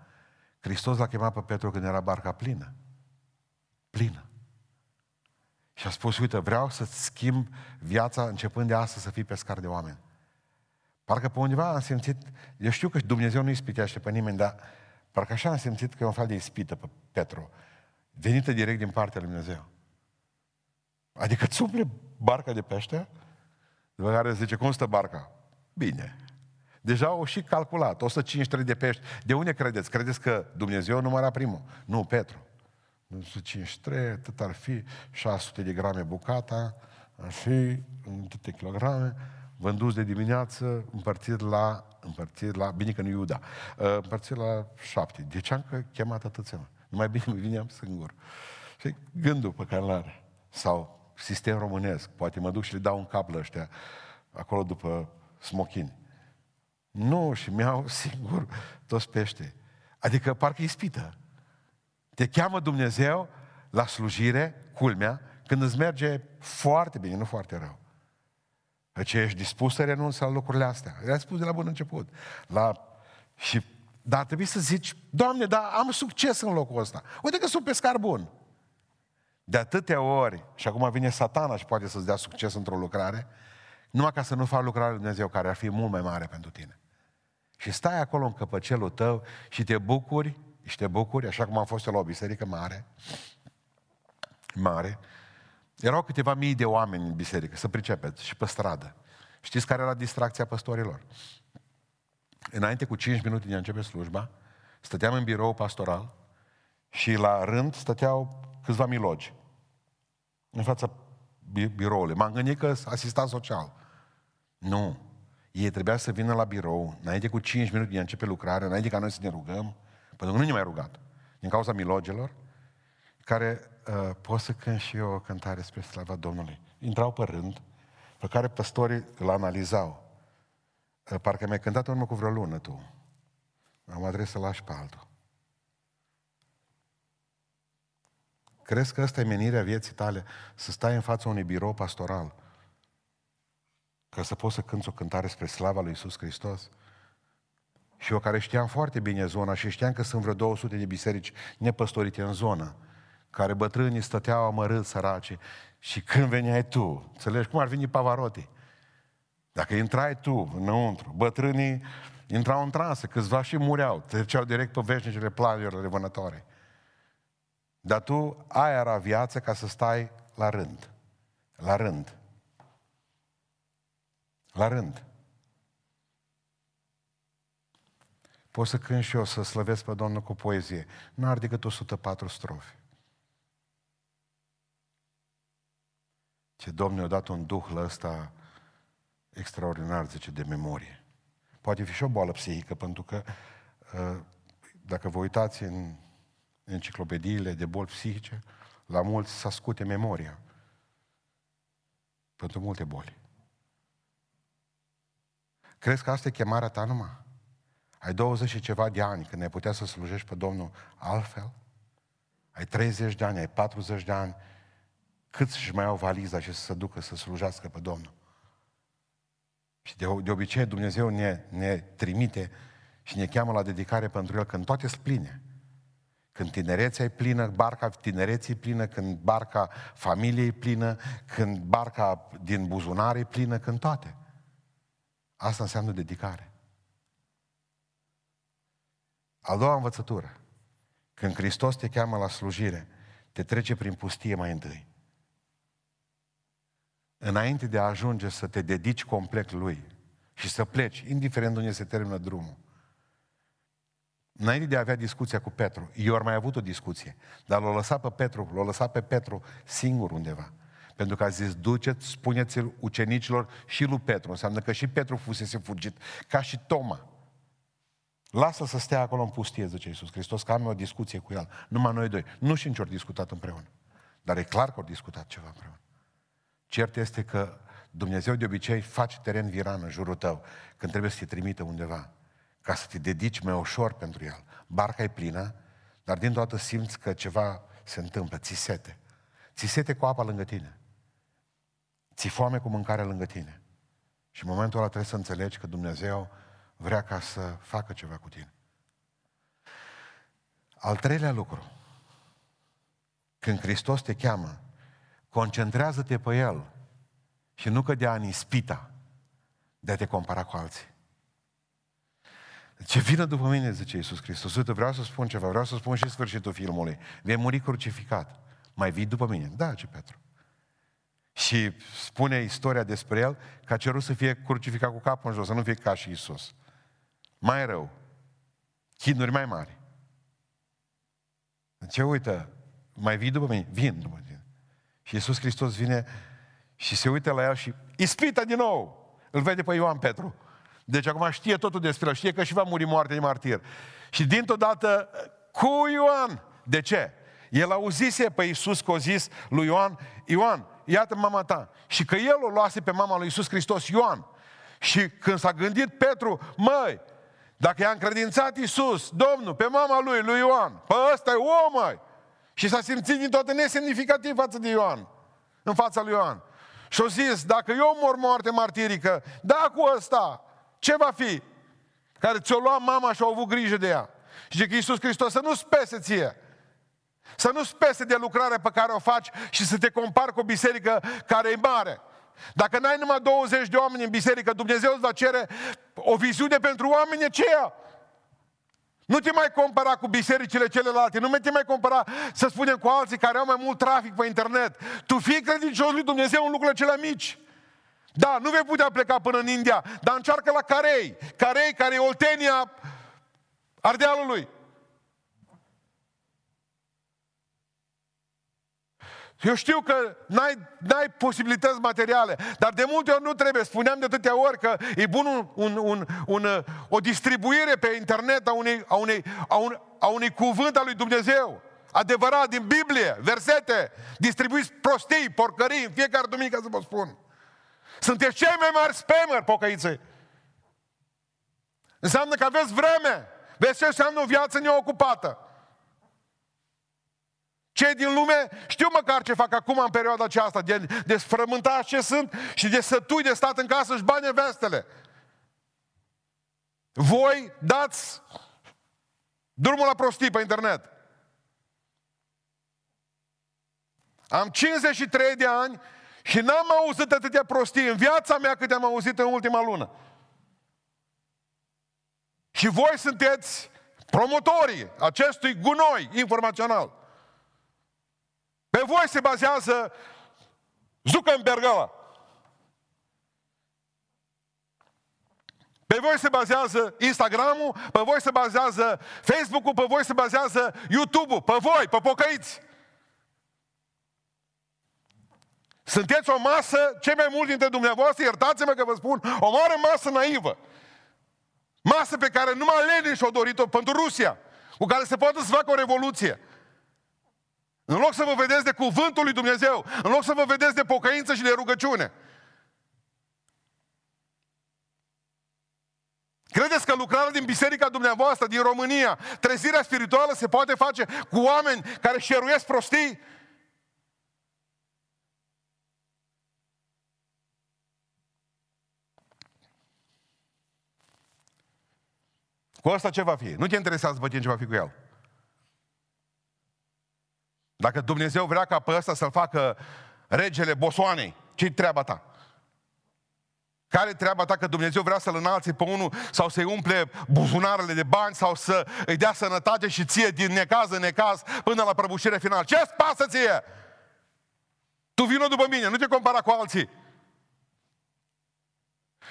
Hristos l-a chemat pe Petru când era barca plină. Plină. Și a spus, uite, vreau să-ți schimb viața începând de astăzi să fii pescar de oameni. Parcă pe undeva am simțit, eu știu că Dumnezeu nu ispitește pe nimeni, dar parcă așa am simțit că e un fel de ispită pe Petru, venită direct din partea lui Dumnezeu. Adică îți umple barca de pește, după care zice, cum stă barca? Bine. Deja au și calculat, 153 de pești. De unde credeți? Credeți că Dumnezeu număra primul? Nu, Petru. 153, atât ar fi, 600 de grame bucata, ar fi, câte kilograme, vânduți de dimineață, împărțit la, împărțit la, bine că nu Iuda, uh, împărțit la șapte. De ce am chemat atâția? Numai bine mă <laughs> vineam singur. Și gândul pe care l-are. Sau sistem românesc. Poate mă duc și le dau un cap la ăștia acolo după smochini. Nu, și mi-au <laughs> singur toți pește. Adică parcă ispită. Te cheamă Dumnezeu la slujire, culmea, când îți merge foarte bine, nu foarte rău. Deci ești dispus să renunți la lucrurile astea. Le-ai spus de la bun început. La... Și... Dar trebuie să zici, Doamne, dar am succes în locul ăsta. Uite că sunt pescar bun. De atâtea ori, și acum vine satana și poate să-ți dea succes într-o lucrare, numai ca să nu faci lucrarea lui Dumnezeu, care ar fi mult mai mare pentru tine. Și stai acolo în căpăcelul tău și te bucuri, și te bucuri, așa cum am fost eu la o biserică mare, mare, erau câteva mii de oameni în biserică, să pricepeți, și pe stradă. Știți care era distracția păstorilor? Înainte cu 5 minute de a începe slujba, stăteam în birou pastoral și la rând stăteau câțiva milogi în fața biroului. M-am gândit că asistat social. Nu. Ei trebuia să vină la birou, înainte cu 5 minute de a începe lucrarea, înainte ca noi să ne rugăm, pentru că nu ne mai rugat, din cauza milogelor, care uh, pot să cânt și eu o cântare spre slava Domnului. Intrau pe rând, pe care păstorii îl analizau. Parcă mi-ai cântat în urmă cu vreo lună tu. Am adres să lași pe altul. Crezi că asta e menirea vieții tale? Să stai în fața unui birou pastoral ca să poți să cânți o cântare spre slava lui Isus Hristos? Și eu care știam foarte bine zona și știam că sunt vreo 200 de biserici nepăstorite în zonă, care bătrânii stăteau amărâți săraci și când veneai tu, înțelegi cum ar veni Pavarotti? Dacă intrai tu înăuntru, bătrânii intrau în transă, câțiva și mureau, treceau direct pe veșnicele planurilor vânătoare. Dar tu, aia era viață ca să stai la rând. La rând. La rând. Pot să cânt și eu să slăvesc pe Domnul cu poezie. Nu ar decât 104 strofe. Ce Domnul a dat un duh la ăsta extraordinar, zice, de memorie. Poate fi și o boală psihică, pentru că uh, dacă vă uitați în enciclopediile de boli psihice, la mulți s-a scute memoria. Pentru multe boli. Crezi că asta e chemarea ta numai? Ai 20 și ceva de ani când ai putea să slujești pe Domnul altfel? Ai 30 de ani, ai 40 de ani, cât să-și mai au valiza și să se ducă să slujească pe Domnul? Și de, de obicei Dumnezeu ne, ne trimite și ne cheamă la dedicare pentru El când toate sunt pline. Când tinerețea e plină, barca tinereții e plină, când barca familiei e plină, când barca din buzunar e plină, când toate. Asta înseamnă dedicare. A doua învățătură. Când Hristos te cheamă la slujire, te trece prin pustie mai întâi. Înainte de a ajunge să te dedici complet Lui și să pleci, indiferent unde se termină drumul, Înainte de a avea discuția cu Petru, eu ar mai avut o discuție, dar l-a lăsat pe Petru, l-a lăsat pe Petru singur undeva. Pentru că a zis, duceți, spuneți-l ucenicilor și lui Petru. Înseamnă că și Petru fusese fugit, ca și Toma. Lasă să stea acolo în pustie, zice Iisus Hristos, că am o discuție cu el. Numai noi doi. Nu știu ce ori discutat împreună. Dar e clar că au discutat ceva împreună. Cert este că Dumnezeu de obicei face teren viran în jurul tău când trebuie să te trimită undeva ca să te dedici mai ușor pentru el. Barca e plină, dar din toată simți că ceva se întâmplă, ți sete. Ți sete cu apa lângă tine. Ți foame cu mâncare lângă tine. Și în momentul ăla trebuie să înțelegi că Dumnezeu vrea ca să facă ceva cu tine. Al treilea lucru, când Hristos te cheamă, concentrează-te pe El și nu cădea în ispita de a te compara cu alții. Ce vină după mine, zice Iisus Hristos. Uite, vreau să spun ceva, vreau să spun și sfârșitul filmului. Vei muri crucificat. Mai vii după mine. Da, ce Petru. Și spune istoria despre el că a cerut să fie crucificat cu capul în jos, să nu fie ca și Isus. Mai rău. Chinuri mai mari. Ce uite, mai vii după mine? Vin după mine. Și Iisus Hristos vine și se uită la el și ispită din nou. Îl vede pe Ioan Petru. Deci acum știe totul despre el, știe că și va muri moarte de martir. Și dintr-o dată cu Ioan. De ce? El auzise pe Iisus că a zis lui Ioan, Ioan, iată mama ta. Și că el o luase pe mama lui Iisus Hristos, Ioan. Și când s-a gândit Petru, măi, dacă i-a încredințat Iisus, Domnul, pe mama lui, lui Ioan, pe ăsta e om, măi. Și s-a simțit din toate nesemnificativ față de Ioan, în fața lui Ioan. Și a zis, dacă eu mor moarte martirică, da cu ăsta, ce va fi? Care ți-o lua mama și au avut grijă de ea. Și zice că Iisus Hristos să nu spese ție. Să nu spese de lucrarea pe care o faci și să te compari cu o biserică care e mare. Dacă n-ai numai 20 de oameni în biserică, Dumnezeu îți va cere o viziune pentru oameni aceia. Nu te mai compara cu bisericile celelalte, nu te mai compara, să spunem, cu alții care au mai mult trafic pe internet. Tu fii credincios lui Dumnezeu în lucrurile cele mici. Da, nu vei putea pleca până în India, dar încearcă la Carei. Carei, care e Oltenia Ardealului. Eu știu că n-ai, n-ai posibilități materiale, dar de multe ori nu trebuie. Spuneam de atâtea ori că e bun un, un, un, un, o distribuire pe internet a unei, a, unei, a, un, a unui cuvânt al lui Dumnezeu. Adevărat, din Biblie, versete, distribuiți prostii, porcării, în fiecare duminică să vă spun. Sunteți cei mai mari spameri, pocăițe. Înseamnă că aveți vreme. Vezi ce înseamnă o viață neocupată. Cei din lume știu măcar ce fac acum în perioada aceasta, de, de sfrământați ce sunt și de sătui de stat în casă și bani vestele. Voi dați drumul la prostii pe internet. Am 53 de ani și n-am auzit atâtea prostii în viața mea cât am auzit în ultima lună. Și voi sunteți promotorii acestui gunoi informațional. Pe voi se bazează Zuckerberg ăla. Pe voi se bazează Instagramul, pe voi se bazează Facebook-ul, pe voi se bazează YouTube-ul, pe voi, pe pocăiți. Sunteți o masă, cei mai mulți dintre dumneavoastră, iertați-mă că vă spun, o mare masă naivă. Masă pe care numai Lenin și-o dorit-o pentru Rusia, cu care se poate să facă o revoluție. În loc să vă vedeți de cuvântul lui Dumnezeu, în loc să vă vedeți de pocăință și de rugăciune. Credeți că lucrarea din biserica dumneavoastră, din România, trezirea spirituală se poate face cu oameni care șeruiesc prostii? Cu asta ce va fi? Nu te interesează pe tine ce va fi cu el. Dacă Dumnezeu vrea ca pe ăsta să-l facă regele Bosoanei, ce treaba ta? Care treaba ta că Dumnezeu vrea să-l înalțe pe unul sau să-i umple buzunarele de bani sau să îi dea sănătate și ție din necaz în necaz până la prăbușire finală? Ce-ți pasă ție? Tu vină după mine, nu te compara cu alții.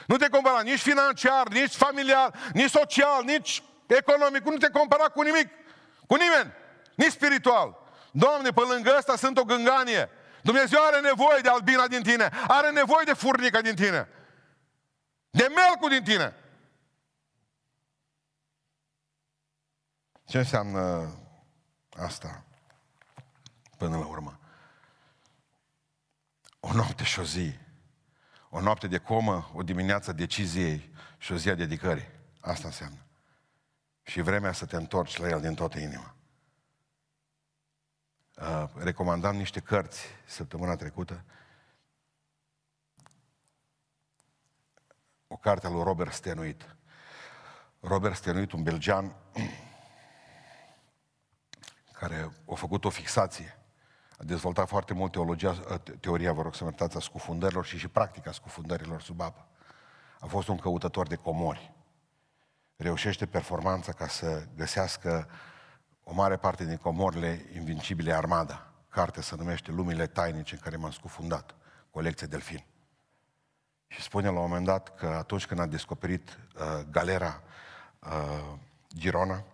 Nu te compara nici financiar, nici familiar, nici social, nici economic. Nu te compara cu nimic. Cu nimeni. Nici spiritual. Doamne, pe lângă ăsta sunt o gânganie. Dumnezeu are nevoie de albina din tine. Are nevoie de furnica din tine. De melcul din tine. Ce înseamnă asta până la urmă? O noapte și o zi. O noapte de comă, o dimineață deciziei și o zi a dedicării. Asta înseamnă. Și vremea să te întorci la el din toată inima. Uh, recomandam niște cărți săptămâna trecută. O carte a lui Robert Stenuit. Robert Stenuit, un belgian <clears throat> care a făcut o fixație. A dezvoltat foarte mult teologia, uh, teoria, vă rog să mă a scufundărilor și și practica scufundărilor sub apă. A fost un căutător de comori. Reușește performanța ca să găsească uh, o mare parte din comorile invincibile Armada. Carte se numește Lumile tainice în care m-am scufundat, colecție Delfin. Și spune la un moment dat că atunci când a descoperit uh, galera uh, Girona,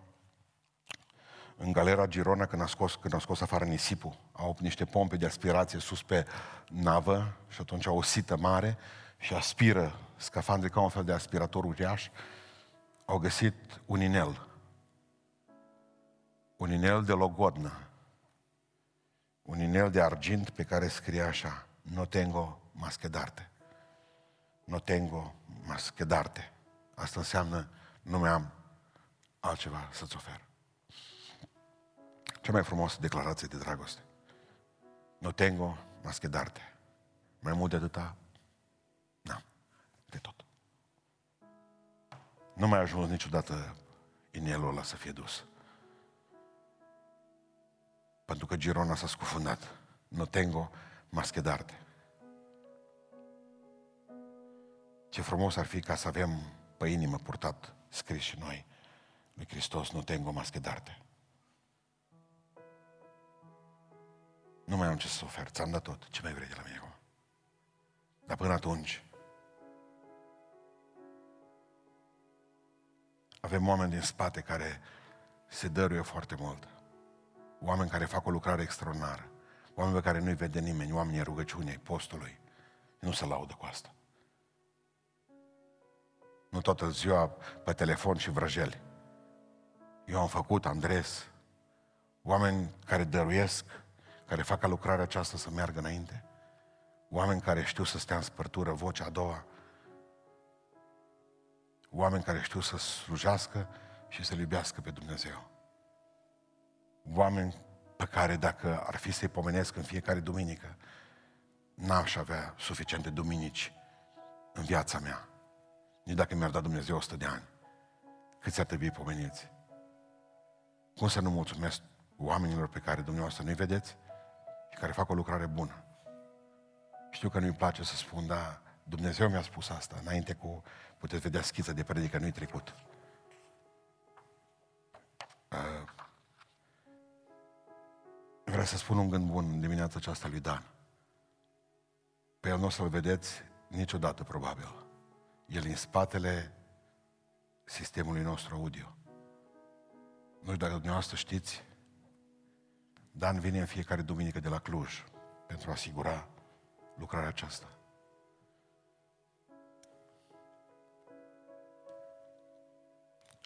în galera Girona, când a scos, când a scos afară nisipul, au niște pompe de aspirație sus pe navă și atunci au o sită mare și aspiră scafandrii ca un fel de aspirator uriaș, au găsit un inel un inel de logodnă, un inel de argint pe care scrie așa, no tengo más que darte. No tengo más que darte. Asta înseamnă, nu mai am altceva să-ți ofer. Cea mai frumoasă declarație de dragoste. No tengo más que darte. Mai mult de atâta, n-am. De tot. Nu mai ajuns niciodată inelul ăla să fie dus. Pentru că Girona s-a scufundat. Nu tengo más que darte. Ce frumos ar fi ca să avem pe inimă purtat scris și noi lui Hristos, nu tengo más que darte. Nu mai am ce să ofer, ți-am dat tot. Ce mai vrei de la mine acum? Dar până atunci, avem oameni din spate care se dăruie foarte mult. Oameni care fac o lucrare extraordinară. Oameni pe care nu-i vede nimeni, oamenii rugăciunii, postului. Nu se laudă cu asta. Nu toată ziua pe telefon și vrăjeli. Eu am făcut, Andres, oameni care dăruiesc, care fac ca lucrarea aceasta să meargă înainte. Oameni care știu să stea în spărtură, vocea a doua. Oameni care știu să slujească și să-L iubească pe Dumnezeu. Oameni pe care dacă ar fi să-i pomenesc în fiecare duminică, n-aș avea suficiente duminici în viața mea. Nici dacă mi-ar da Dumnezeu 100 de ani. Câți ar trebui pomeniți? Cum să nu mulțumesc oamenilor pe care dumneavoastră nu-i vedeți și care fac o lucrare bună? Știu că nu-i place să spun, dar Dumnezeu mi-a spus asta. Înainte cu, puteți vedea schița de predică, nu-i trecut. Uh, vreau să spun un gând bun în dimineața aceasta lui Dan. Pe el nu o să-l vedeți niciodată, probabil. El în spatele sistemului nostru audio. Nu știu dacă dumneavoastră știți, Dan vine în fiecare duminică de la Cluj pentru a asigura lucrarea aceasta.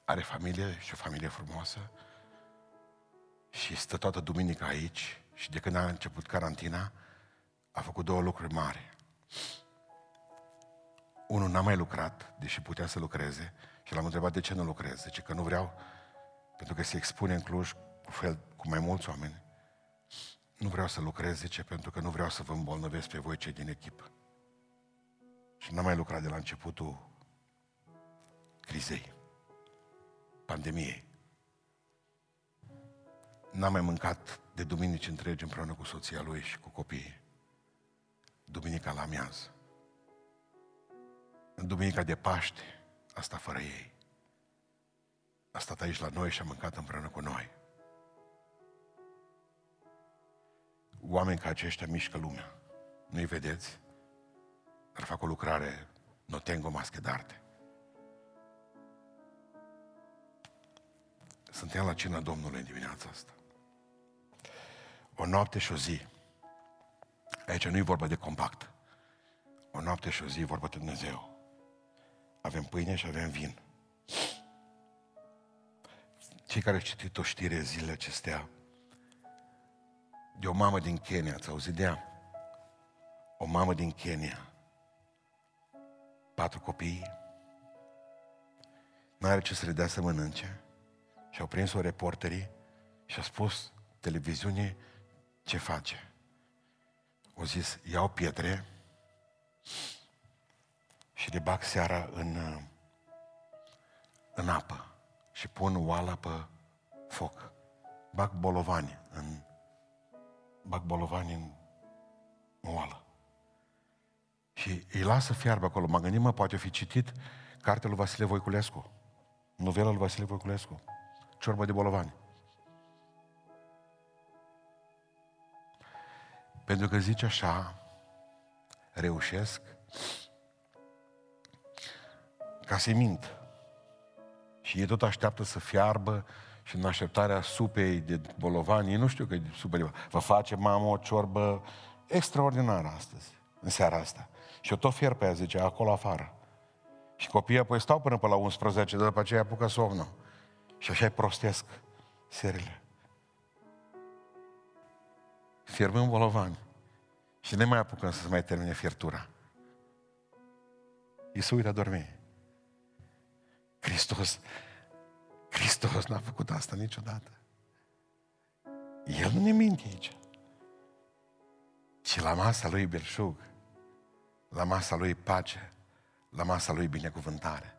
Are familie și o familie frumoasă și stă toată duminica aici și de când a început carantina a făcut două lucruri mari. Unul n-a mai lucrat, deși putea să lucreze, și l-am întrebat de ce nu lucrez. Zice că nu vreau, pentru că se expune în Cluj cu, fel, cu mai mulți oameni. Nu vreau să lucrez, zice, pentru că nu vreau să vă îmbolnăvesc pe voi cei din echipă. Și n-am mai lucrat de la începutul crizei, pandemiei. N-am mai mâncat de duminici întregi împreună cu soția lui și cu copiii. Duminica la amiază. În duminica de Paște, asta fără ei. A stat aici la noi și a mâncat împreună cu noi. Oameni ca aceștia mișcă lumea. Nu-i vedeți? Dar fac o lucrare, no tengo más que darte. Suntem la cina Domnului în dimineața asta. O noapte și o zi. Aici nu e vorba de compact. O noapte și o zi vorba de Dumnezeu. Avem pâine și avem vin. Cei care au citit o știre zilele acestea de o mamă din Kenya, ați auzit de ea? O mamă din Kenya, patru copii, nu are ce să le dea să mănânce și au prins-o reporterii și a spus televiziunii ce face. Au zis, iau pietre și le bag seara în, în apă și pun oala pe foc. Bag bolovani în, bag bolovani în oală. Și îi lasă fiarbă acolo. M-am gândit, mă, poate fi citit cartea lui Vasile Voiculescu. Novela lui Vasile Voiculescu. Ciorbă de bolovani. Pentru că zice așa, reușesc ca să-i mint. Și ei tot așteaptă să fiarbă și în așteptarea supei de bolovani, nu știu că e supă de vă face mamă o ciorbă extraordinară astăzi, în seara asta. Și eu tot fierb pe ea, zice, acolo afară. Și copiii apoi stau până pe la 11, de după aceea apucă somnul. Și așa-i prostesc serile. Fierbând bolovani. Și ne mai apucăm să se mai termine fiertura. Ei se uită a dormi. Hristos, Hristos n-a făcut asta niciodată. El nu ne minte aici. Ci la masa lui belșug, la masa lui pace, la masa lui binecuvântare.